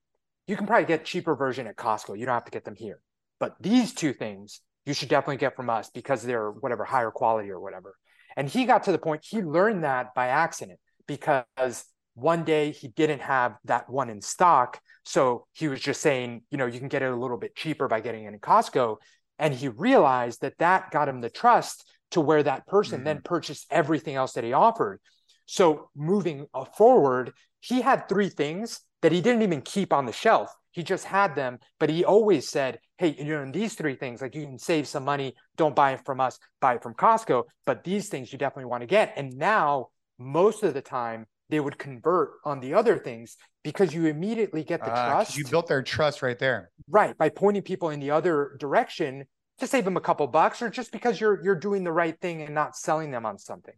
you can probably get cheaper version at Costco. You don't have to get them here. But these two things you should definitely get from us because they're whatever higher quality or whatever. And he got to the point he learned that by accident because one day he didn't have that one in stock. So he was just saying, you know, you can get it a little bit cheaper by getting it in Costco. And he realized that that got him the trust to where that person mm-hmm. then purchased everything else that he offered. So moving uh, forward, he had three things that he didn't even keep on the shelf. He just had them, but he always said, Hey, you know, these three things, like you can save some money, don't buy it from us, buy it from Costco. But these things you definitely want to get. And now, most of the time, they would convert on the other things because you immediately get the uh, trust. You built their trust right there. Right. By pointing people in the other direction to save them a couple bucks or just because you're you're doing the right thing and not selling them on something.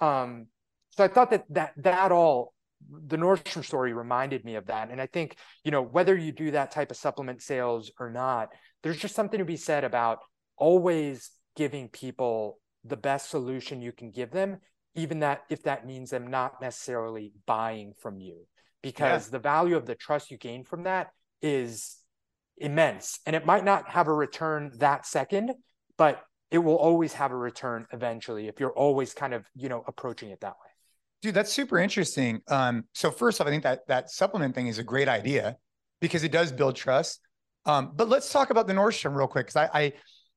Um, so I thought that that that all the Nordstrom story reminded me of that. And I think, you know, whether you do that type of supplement sales or not, there's just something to be said about always giving people the best solution you can give them, even that if that means them not necessarily buying from you, because yeah. the value of the trust you gain from that is immense. And it might not have a return that second, but it will always have a return eventually if you're always kind of, you know, approaching it that way. Dude, that's super interesting. Um, so first off, I think that that supplement thing is a great idea because it does build trust. Um, but let's talk about the Nordstrom real quick. Cause I, I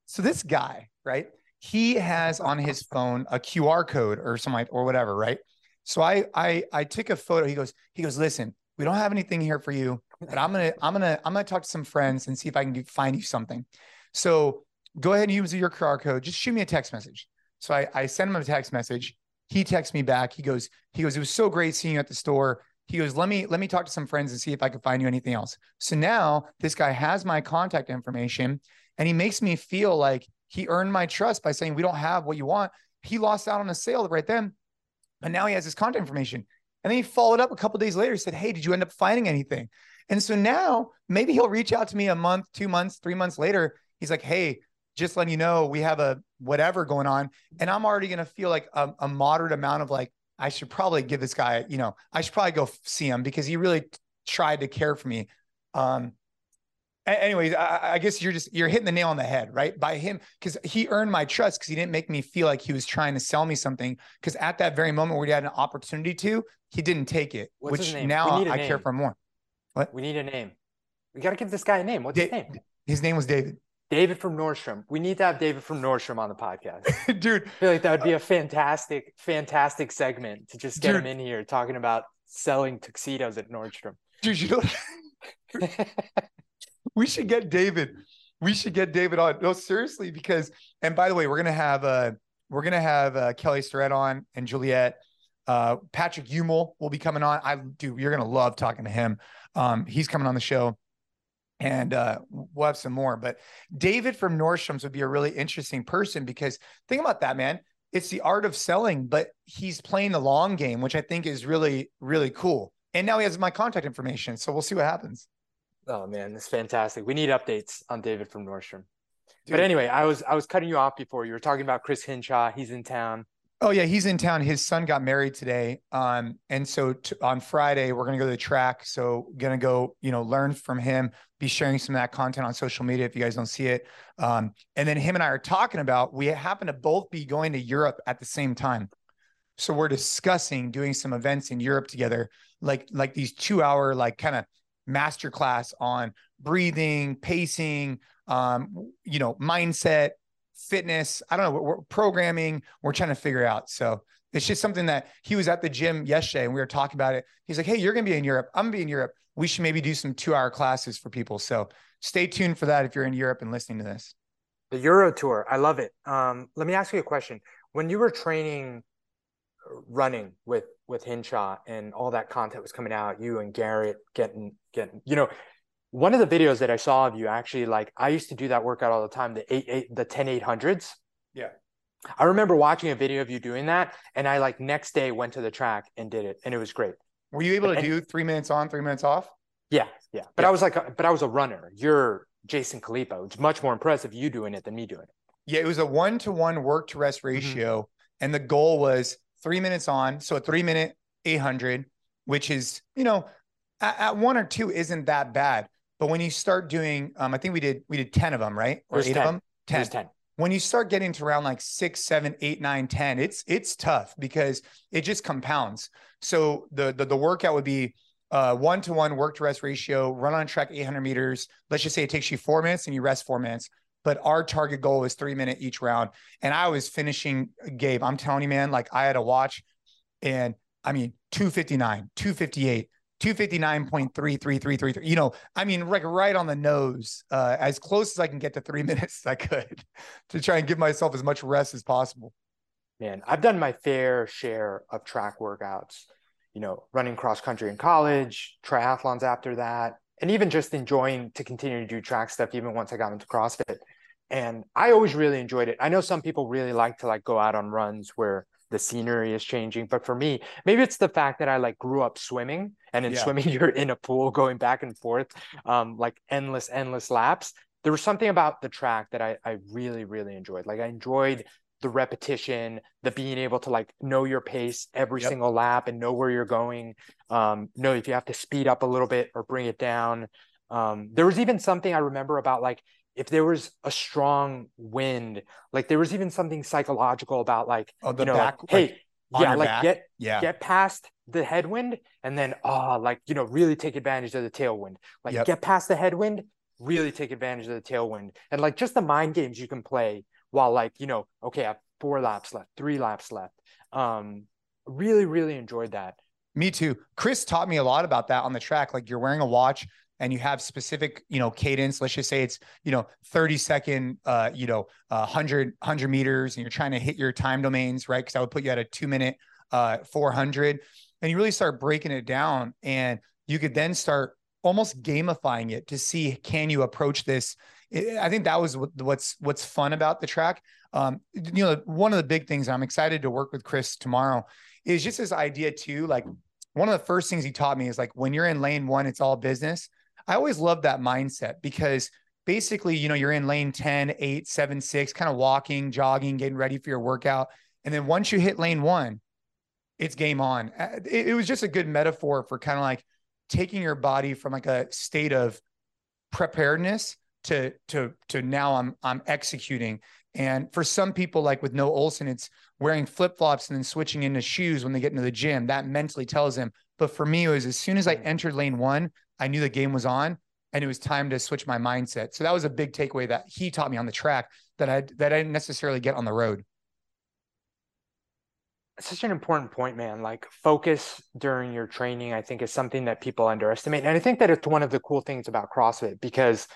so this guy, right? He has on his phone a QR code or something or whatever, right? So I I I took a photo. He goes, he goes, listen, we don't have anything here for you, but I'm gonna, I'm gonna, I'm gonna talk to some friends and see if I can find you something. So go ahead and use your QR code. Just shoot me a text message. So I, I send him a text message he texts me back. He goes, he goes, it was so great seeing you at the store. He goes, let me let me talk to some friends and see if I can find you anything else. So now this guy has my contact information and he makes me feel like he earned my trust by saying we don't have what you want. He lost out on a sale right then, but now he has his contact information. And then he followed up a couple days later. He said, Hey, did you end up finding anything? And so now maybe he'll reach out to me a month, two months, three months later. He's like, Hey, just letting you know we have a whatever going on and i'm already going to feel like a, a, moderate amount of like i should probably give this guy you know i should probably go see him because he really tried to care for me um anyways, I, I, guess you're just you're hitting the nail on the head, right? By him, because he earned my trust because he didn't make me feel like he was trying to sell me something. Because at that very moment where he had an opportunity to, he didn't take it. What's which now I name. care for more. What? We need a name. We got to give this guy a name. What's da- his name? His name was David. David from Nordstrom. We need to have David from Nordstrom on the podcast. [LAUGHS] Dude. I feel like that would be a fantastic, fantastic segment to just get dude, him in here talking about selling tuxedos at Nordstrom. Dude, you know [LAUGHS] we should get David. We should get David on. No, seriously, because and by the way, we're gonna have uh we're gonna have uh, Kelly Starrett on and Juliet. Uh, Patrick Umel will be coming on. I do. You're gonna love talking to him. Um, he's coming on the show, and uh, we'll have some more. But David from Nordstrom's would be a really interesting person because think about that, man. It's the art of selling, but he's playing the long game, which I think is really, really cool. And now he has my contact information, so we'll see what happens. Oh man, that's fantastic. We need updates on David from Nordstrom. Dude. But anyway, I was I was cutting you off before you were talking about Chris Hinshaw. He's in town. Oh yeah, he's in town. His son got married today. Um, and so t- on Friday we're gonna go to the track. So gonna go, you know, learn from him. Be sharing some of that content on social media if you guys don't see it. Um, and then him and I are talking about we happen to both be going to Europe at the same time. So we're discussing doing some events in Europe together, like like these two hour like kind of masterclass on breathing, pacing, um, you know, mindset, fitness. I don't know, we're, programming. We're trying to figure out. So it's just something that he was at the gym yesterday and we were talking about it. He's like, Hey, you're going to be in Europe. I'm going to be in Europe. We should maybe do some two hour classes for people. So stay tuned for that if you're in Europe and listening to this. The Euro Tour. I love it. Um, let me ask you a question. When you were training running with with Hinshaw and all that content was coming out, you and Garrett getting getting, you know, one of the videos that I saw of you actually like I used to do that workout all the time, the eight eight the 10 800s. Yeah. I remember watching a video of you doing that and I like next day went to the track and did it and it was great. Were you able to and, do 3 minutes on, 3 minutes off? Yeah, yeah. But yeah. I was like but I was a runner. You're Jason Khalipa. It's much more impressive you doing it than me doing it. Yeah, it was a 1 to 1 work to rest mm-hmm. ratio mm-hmm. and the goal was three minutes on. So a three minute 800, which is, you know, at, at, one or two isn't that bad. But when you start doing, um, I think we did, we did 10 of them, right? Or eight 10. of them? 10. 10. When you start getting to around like six, seven, eight, nine, 10, it's, it's tough because it just compounds. So the, the, the workout would be, uh, one to one work to rest ratio, run on track 800 meters. Let's just say it takes you four minutes and you rest four minutes but our target goal was three minute each round. And I was finishing Gabe. I'm telling you, man, like I had a watch and I mean, 259, 258, 259.33333. You know, I mean, like right on the nose, uh, as close as I can get to three [LAUGHS] minutes as I could to try and give myself as much rest as possible. Man, I've done my fair share of track workouts, you know, running cross country in college, triathlons after that, and even just enjoying to continue to do track stuff even once I got into CrossFit. And I always really enjoyed it. I know some people really like to like go out on runs where the scenery is changing, but for me, maybe it's the fact that I like grew up swimming and in yeah. swimming [LAUGHS] you're in a pool going back and forth um like endless endless laps. There was something about the track that I I really really enjoyed. Like I enjoyed the repetition, the being able to like know your pace every yep. single lap and know where you're going. Um, know if you have to speed up a little bit or bring it down. Um, there was even something I remember about like if there was a strong wind, like there was even something psychological about like oh, the you know, back, like, hey, yeah, like back? get yeah. get past the headwind and then oh like you know really take advantage of the tailwind. Like yep. get past the headwind, really take advantage of the tailwind. And like just the mind games you can play while like you know okay i have four laps left three laps left um really really enjoyed that me too chris taught me a lot about that on the track like you're wearing a watch and you have specific you know cadence let's just say it's you know 30 second uh you know uh, 100 100 meters and you're trying to hit your time domains right because i would put you at a two minute uh 400 and you really start breaking it down and you could then start almost gamifying it to see can you approach this I think that was what's what's fun about the track. Um, you know, one of the big things I'm excited to work with Chris tomorrow is just this idea too. Like one of the first things he taught me is like when you're in lane one, it's all business. I always love that mindset because basically, you know, you're in lane 10, 8, 7, 6, kind of walking, jogging, getting ready for your workout. And then once you hit lane one, it's game on. It, it was just a good metaphor for kind of like taking your body from like a state of preparedness to to to now I'm I'm executing. And for some people, like with Noah Ohlsen, it's wearing flip flops and then switching into shoes when they get into the gym. That mentally tells them. But for me, it was as soon as I entered lane one, I knew the game was on and it was time to switch my mindset. So that was a big takeaway that he taught me on the track that I that I didn't necessarily get on the road. It's such an important point, man. Like focus during your training, I think is something that people underestimate. And I think that it's one of the cool things about CrossFit because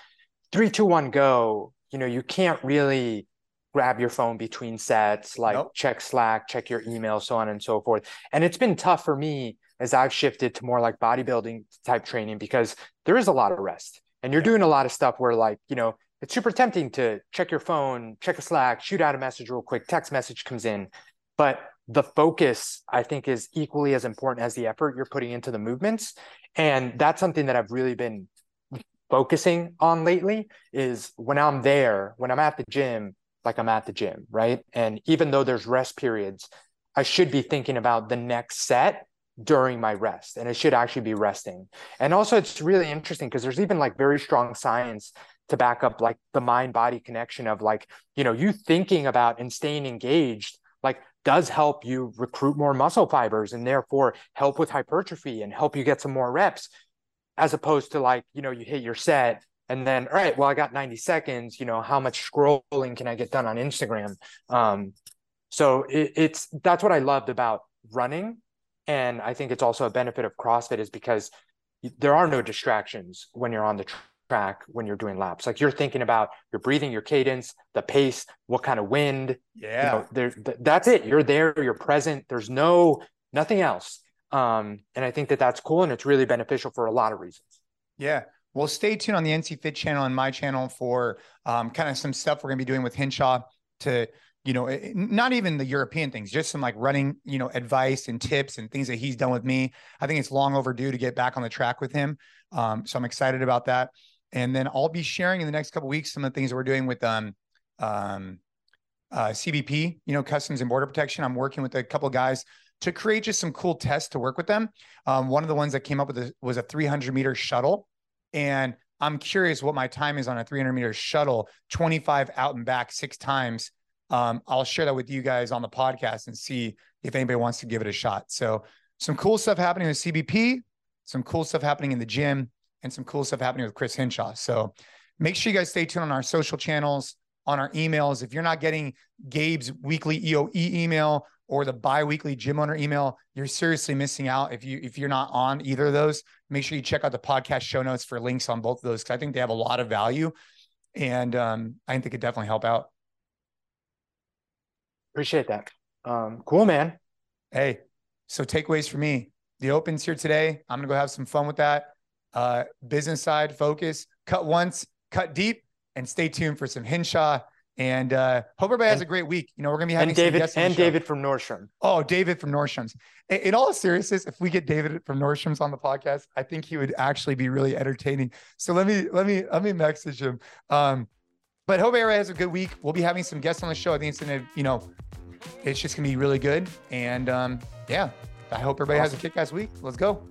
three, two, one, go, you know, you can't really grab your phone between sets, like nope. check Slack, check your email, so on and so forth. And it's been tough for me as I've shifted to more like bodybuilding type training because there is a lot of rest and you're doing a lot of stuff where like, you know, it's super tempting to check your phone, check a Slack, shoot out a message real quick, text message comes in. But the focus, I think, is equally as important as the effort you're putting into the movements. And that's something that I've really been focusing on lately is when I'm there, when I'm at the gym, like I'm at the gym, right? And even though there's rest periods, I should be thinking about the next set during my rest and it should actually be resting. And also it's really interesting because there's even like very strong science to back up like the mind body connection of like, you know, you thinking about and staying engaged like does help you recruit more muscle fibers and therefore help with hypertrophy and help you get some more reps as opposed to like, you know, you hit your set and then all right well i got 90 seconds you know how much scrolling can i get done on instagram um, so it, it's that's what i loved about running and i think it's also a benefit of crossfit is because there are no distractions when you're on the track when you're doing laps. Like you're thinking about your breathing your cadence the pace what kind of wind yeah you know, there th- that's it. You're there you're present there's no nothing else. Um, and i think that that's cool and it's really beneficial for a lot of reasons. Yeah. Well, stay tuned on the NC Fit channel and my channel for um, kind of some stuff we're going to be doing with Hinshaw to, you know, eh, not even the European things, just some like running, you know, advice and tips and things that he's done with me. I think it's long overdue to get back on the track with him. Um, so I'm excited about that. And then I'll be sharing in the next couple weeks some of the things that we're doing with um, um, uh, CBP, you know, Customs and Border Protection. I'm working with a couple of guys to create just some cool tests to work with them. Um, one of the ones that came up with a, was a 300 meter shuttle and I'm curious what my time is on a 300 meter shuttle, 25 out and back six times. Um, I'll share that with you guys on the podcast and see if anybody wants to give it a shot. So, some cool stuff happening with CBP, some cool stuff happening in the gym, and some cool stuff happening with Chris Hinshaw. So, make sure you guys stay tuned on our social channels, on our emails. If you're not getting Gabe's weekly EOE email or the bi-weekly gym owner email, you're seriously missing out. If you if you're not on either of those, make sure you check out the podcast show notes for links on both of those because I think they have a lot of value, and um, I think they could definitely help out. Appreciate that. Um, cool, man. Hey, so takeaways for me: the Open's here today. I'm gonna go have some fun with that. Uh, business side focus, cut once, cut deep, and stay tuned for some Hinshaw and uh, hope everybody has a great week. You know, we're gonna be having and David and David from Nordstrom. Oh, David from Nordstrom's. In, in, all seriousness, if we get David from Nordstrom's on the podcast, I think he would actually be really entertaining. So let me let me let me message him. Um, but hope everybody has a good week. We'll be having some guests on the show. I think it's gonna, you know, it's just gonna be really good. And um, yeah, I hope everybody awesome. has a kick-ass week. Let's go.